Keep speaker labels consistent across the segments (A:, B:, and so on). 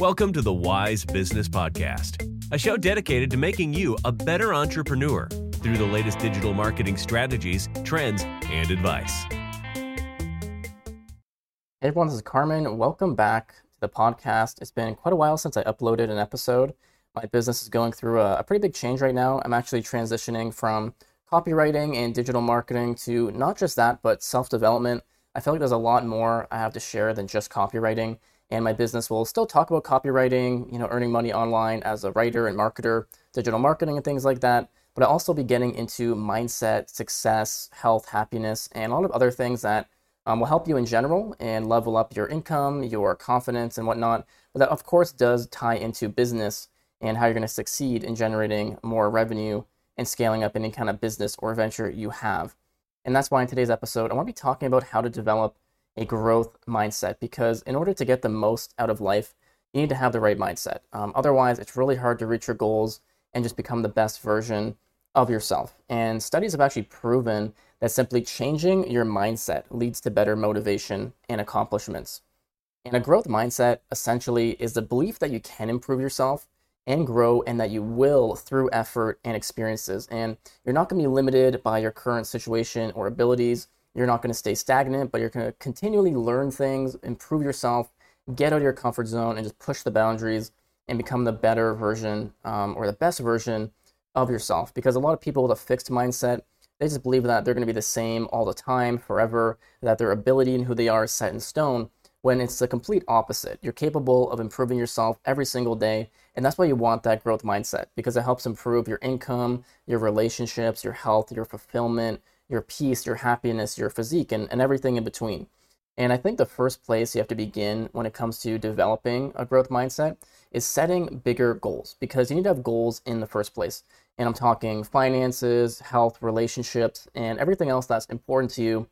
A: Welcome to the Wise Business Podcast, a show dedicated to making you a better entrepreneur through the latest digital marketing strategies, trends, and advice.
B: Hey everyone, this is Carmine. Welcome back to the podcast. It's been quite a while since I uploaded an episode. My business is going through a, a pretty big change right now. I'm actually transitioning from copywriting and digital marketing to not just that, but self development. I feel like there's a lot more I have to share than just copywriting. And my business will still talk about copywriting, you know, earning money online as a writer and marketer, digital marketing and things like that. But I'll also be getting into mindset, success, health, happiness, and a lot of other things that um, will help you in general and level up your income, your confidence, and whatnot. But that, of course, does tie into business and how you're going to succeed in generating more revenue and scaling up any kind of business or venture you have. And that's why in today's episode, I want to be talking about how to develop a growth mindset because in order to get the most out of life, you need to have the right mindset. Um, otherwise, it's really hard to reach your goals and just become the best version of yourself. And studies have actually proven that simply changing your mindset leads to better motivation and accomplishments. And a growth mindset essentially is the belief that you can improve yourself and grow and that you will through effort and experiences. And you're not going to be limited by your current situation or abilities. You're not going to stay stagnant, but you're going to continually learn things, improve yourself, get out of your comfort zone, and just push the boundaries and become the better version um, or the best version of yourself. Because a lot of people with a fixed mindset, they just believe that they're going to be the same all the time, forever, that their ability and who they are is set in stone when it's the complete opposite. You're capable of improving yourself every single day. And that's why you want that growth mindset because it helps improve your income, your relationships, your health, your fulfillment, your peace, your happiness, your physique, and, and everything in between. And I think the first place you have to begin when it comes to developing a growth mindset is setting bigger goals because you need to have goals in the first place. And I'm talking finances, health, relationships, and everything else that's important to you.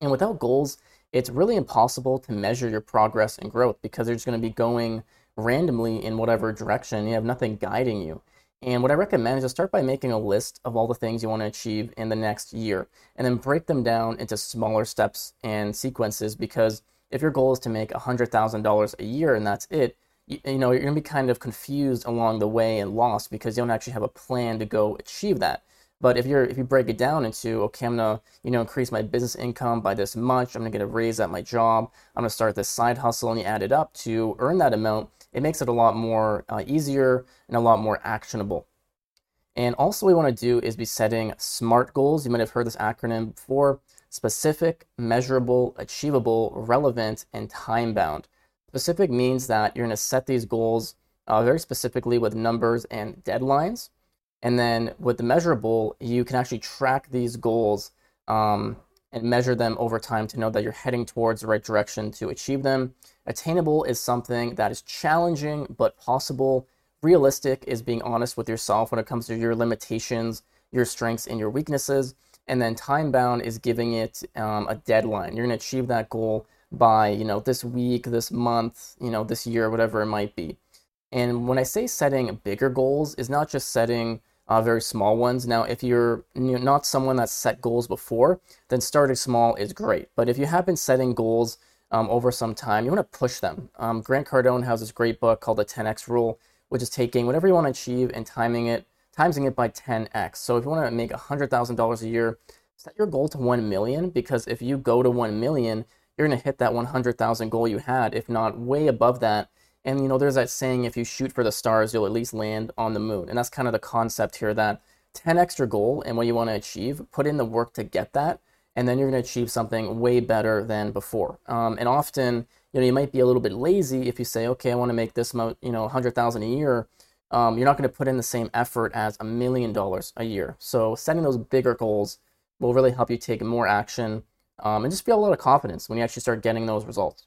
B: And without goals, it's really impossible to measure your progress and growth because you're just going to be going randomly in whatever direction. You have nothing guiding you. And what I recommend is to start by making a list of all the things you want to achieve in the next year and then break them down into smaller steps and sequences because if your goal is to make $100,000 a year and that's it, you, you know, you're going to be kind of confused along the way and lost because you don't actually have a plan to go achieve that. But if you're if you break it down into okay, I'm gonna you know increase my business income by this much. I'm gonna get a raise at my job. I'm gonna start this side hustle, and you add it up to earn that amount. It makes it a lot more uh, easier and a lot more actionable. And also, what we want to do is be setting SMART goals. You might have heard this acronym before: specific, measurable, achievable, relevant, and time bound. Specific means that you're to set these goals uh, very specifically with numbers and deadlines. And then with the measurable, you can actually track these goals um, and measure them over time to know that you're heading towards the right direction to achieve them. Attainable is something that is challenging but possible. Realistic is being honest with yourself when it comes to your limitations, your strengths, and your weaknesses. And then time bound is giving it um, a deadline. You're going to achieve that goal by you know this week, this month, you know this year, whatever it might be. And when I say setting bigger goals, is not just setting uh, very small ones. Now, if you're not someone that's set goals before, then starting small is great. But if you have been setting goals um, over some time, you want to push them. Um, Grant Cardone has this great book called the 10x Rule, which is taking whatever you want to achieve and timing it, timesing it by 10x. So if you want to make $100,000 a year, set your goal to 1 million because if you go to 1 million, you're going to hit that 100,000 goal you had, if not way above that and you know, there's that saying, if you shoot for the stars, you'll at least land on the moon. And that's kind of the concept here that 10 extra goal and what you want to achieve, put in the work to get that, and then you're going to achieve something way better than before. Um, and often, you know, you might be a little bit lazy if you say, okay, I want to make this amount, you know, 100,000 a year. Um, you're not going to put in the same effort as a million dollars a year. So setting those bigger goals will really help you take more action um, and just feel a lot of confidence when you actually start getting those results.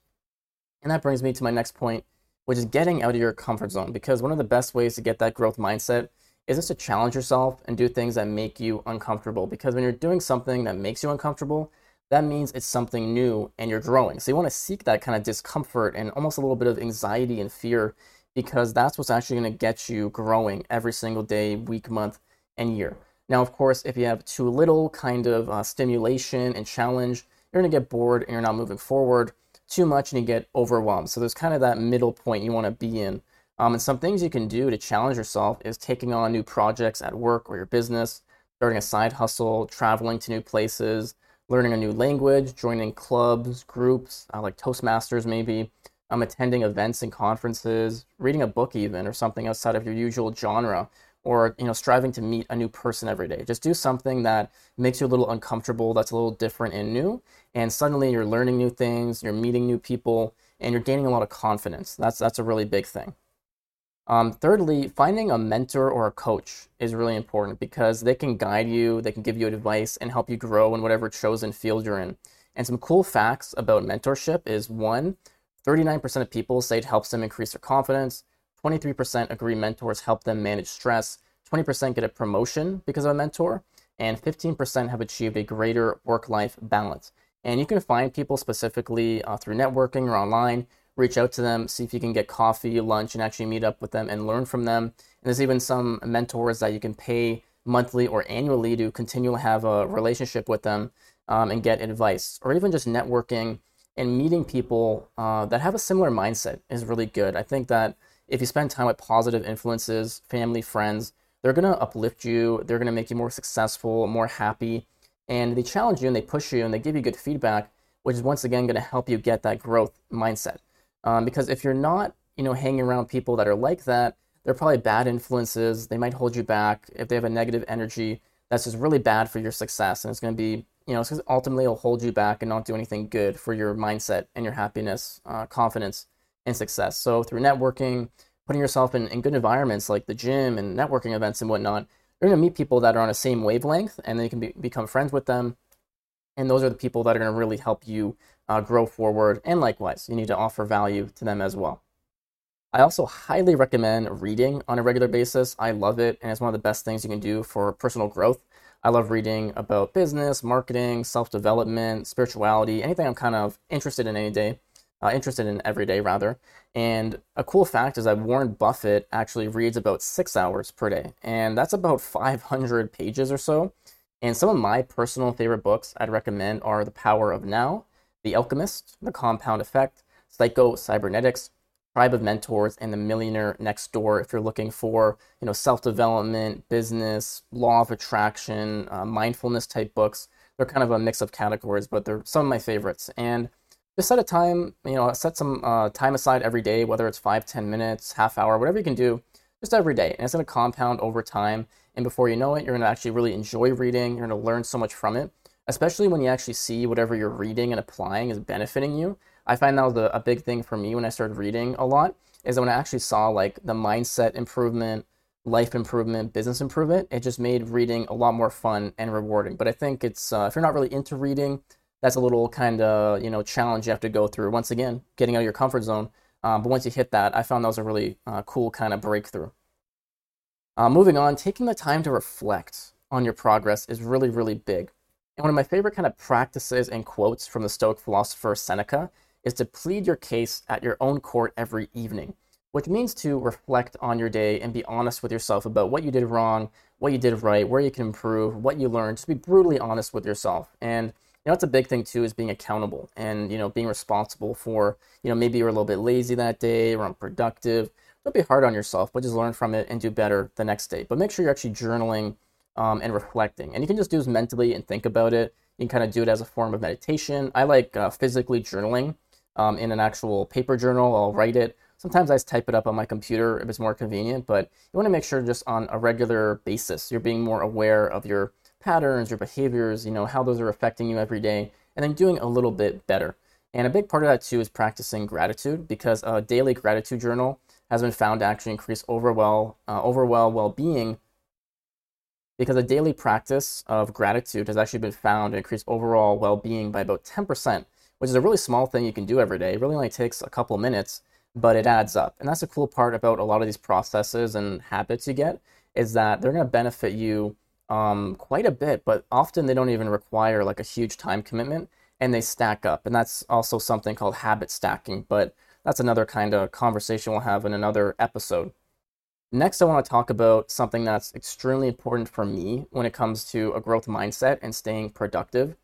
B: And that brings me to my next point, which is getting out of your comfort zone. Because one of the best ways to get that growth mindset is just to challenge yourself and do things that make you uncomfortable. Because when you're doing something that makes you uncomfortable, that means it's something new and you're growing. So you want to seek that kind of discomfort and almost a little bit of anxiety and fear because that's what's actually going to get you growing every single day, week, month, and year. Now, of course, if you have too little kind of uh, stimulation and challenge, you're going to get bored and you're not moving forward too much and you get overwhelmed. So there's kind of that middle point you want to be in. Um, and some things you can do to challenge yourself is taking on new projects at work or your business, starting a side hustle, traveling to new places, learning a new language, joining clubs, groups uh, like Toastmasters, maybe, um, attending events and conferences, reading a book, even, or something outside of your usual genre, or you know, striving to meet a new person every day. Just do something that makes you a little uncomfortable, that's a little different and new, and suddenly you're learning new things, you're meeting new people, and you're gaining a lot of confidence. That's that's a really big thing. Um, thirdly, finding a mentor or a coach is really important because they can guide you, they can give you advice, and help you grow in whatever chosen field you're in. And some cool facts about mentorship is one, 39% of people say it helps them increase their confidence, 23% agree mentors help them manage stress, 20% get a promotion because of a mentor, and 15% have achieved a greater work life balance. And you can find people specifically uh, through networking or online reach out to them, see if you can get coffee, lunch, and actually meet up with them and learn from them. And there's even some mentors that you can pay monthly or annually to continue to have a relationship with them um, and get advice, or even just networking and meeting people uh, that have a similar mindset is really good. I think that if you spend time with positive influences, family, friends, they're going to uplift you, they're going to make you more successful, more happy, and they challenge you and they push you and they give you good feedback, which is once again going to help you get that growth mindset. Um, because if you're not, you know, hanging around people that are like that, they're probably bad influences. They might hold you back. If they have a negative energy, that's just really bad for your success. And it's going to be, you know, it's ultimately it'll hold you back and not do anything good for your mindset and your happiness, uh, confidence, and success. So through networking, putting yourself in, in good environments like the gym and networking events and whatnot, you're going to meet people that are on the same wavelength and then you can be, become friends with them. And those are the people that are going to really help you uh, grow forward. And likewise, you need to offer value to them as well. I also highly recommend reading on a regular basis. I love it, and it's one of the best things you can do for personal growth. I love reading about business, marketing, self development, spirituality, anything I'm kind of interested in any day, uh, interested in every day, rather. And a cool fact is that Warren Buffett actually reads about six hours per day, and that's about 500 pages or so. And some of my personal favorite books I'd recommend are The Power of Now, the Alchemist, The Compound Effect, Psycho Cybernetics, Tribe of Mentors, and The Millionaire Next Door. If you're looking for, you know, self-development, business, law of attraction, uh, mindfulness type books, they're kind of a mix of categories, but they're some of my favorites. And just set a time, you know, set some uh, time aside every day, whether it's five, ten minutes, half hour, whatever you can do, just every day. And it's going to compound over time. And before you know it, you're going to actually really enjoy reading. You're going to learn so much from it especially when you actually see whatever you're reading and applying is benefiting you. I find that was a, a big thing for me when I started reading a lot is that when I actually saw like the mindset improvement, life improvement, business improvement. It just made reading a lot more fun and rewarding. But I think it's uh, if you're not really into reading, that's a little kind of you know challenge you have to go through. Once again, getting out of your comfort zone. Um, but once you hit that, I found that was a really uh, cool kind of breakthrough. Uh, moving on, taking the time to reflect on your progress is really, really big. And one of my favorite kind of practices and quotes from the Stoic philosopher Seneca is to plead your case at your own court every evening, which means to reflect on your day and be honest with yourself about what you did wrong, what you did right, where you can improve, what you learned. Just be brutally honest with yourself. And you know, that's a big thing too, is being accountable and you know being responsible for you know maybe you're a little bit lazy that day or unproductive. Don't be hard on yourself, but just learn from it and do better the next day. But make sure you're actually journaling um, and reflecting. And you can just do this mentally and think about it. You can kind of do it as a form of meditation. I like uh, physically journaling um, in an actual paper journal. I'll write it. Sometimes I just type it up on my computer if it's more convenient, but you want to make sure just on a regular basis you're being more aware of your patterns, your behaviors, you know, how those are affecting you every day, and then doing a little bit better. And a big part of that too is practicing gratitude because a daily gratitude journal has been found to actually increase overall uh, overall well-being because a daily practice of gratitude has actually been found to increase overall well being by about 10%, which is a really small thing you can do every day. It really only takes a couple minutes, but it adds up. And that's the cool part about a lot of these processes and habits you get is that they're going to benefit you um, quite a bit, but often they don't even require like a huge time commitment and they stack up. And that's also something called habit stacking, but that's another kind of conversation we'll have in another episode. Next, I want to talk about something that's extremely important for me when it comes to a growth mindset and staying productive.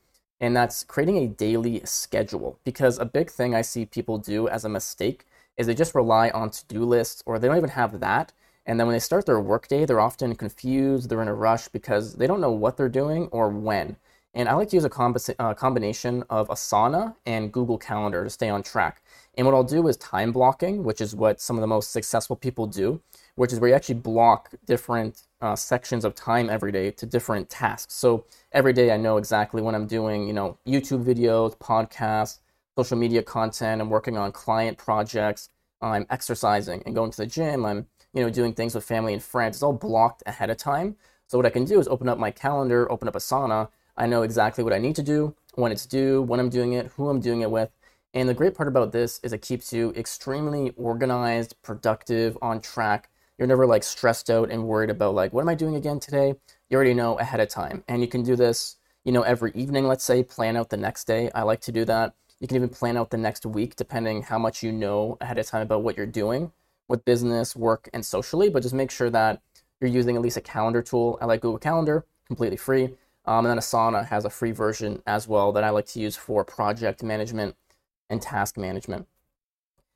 B: and that's creating a daily schedule. Because a big thing I see people do as a mistake is they just rely on to do lists or they don't even have that. And then when they start their workday, they're often confused, they're in a rush because they don't know what they're doing or when. And I like to use a combi- uh, combination of Asana and Google Calendar to stay on track. And what I'll do is time blocking, which is what some of the most successful people do, which is where you actually block different uh, sections of time every day to different tasks. So every day I know exactly when I'm doing, you know, YouTube videos, podcasts, social media content. I'm working on client projects. I'm exercising and going to the gym. I'm, you know, doing things with family and friends. It's all blocked ahead of time. So what I can do is open up my calendar, open up Asana. I know exactly what I need to do, when it's due, when I'm doing it, who I'm doing it with. And the great part about this is it keeps you extremely organized, productive, on track you're never like stressed out and worried about like, what am I doing again today? You already know ahead of time. And you can do this, you know, every evening, let's say, plan out the next day. I like to do that. You can even plan out the next week, depending how much you know ahead of time about what you're doing with business, work, and socially. But just make sure that you're using at least a calendar tool. I like Google Calendar, completely free. Um, and then Asana has a free version as well that I like to use for project management and task management.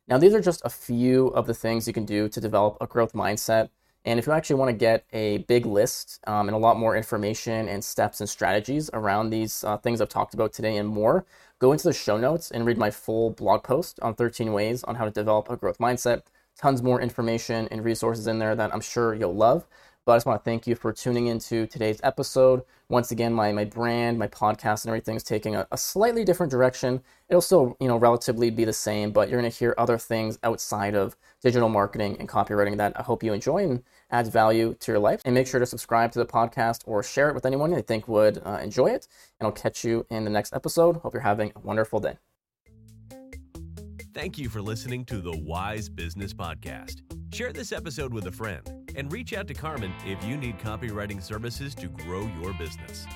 B: Now, these are just a few of the things you can do to develop a growth mindset. And if you actually want to get a big list um, and a lot more information and steps and strategies around these uh, things I've talked about today and more, go into the show notes and read my full blog post on 13 ways on how to develop a growth mindset. Tons more information and resources in there that I'm sure you'll love. But I just want to thank you for tuning into today's episode. Once again, my, my brand, my podcast, and everything is taking a, a slightly different direction. It'll still, you know, relatively be the same, but you're going to hear other things outside of digital marketing and copywriting that I hope you enjoy and adds value to your life. And make sure to subscribe to the podcast or share it with anyone you think would uh, enjoy it. And I'll catch you in the next episode. Hope you're having a wonderful day.
A: Thank you for listening to the Wise Business Podcast. Share this episode with a friend and reach out to Carmine if you need copywriting services to grow your business.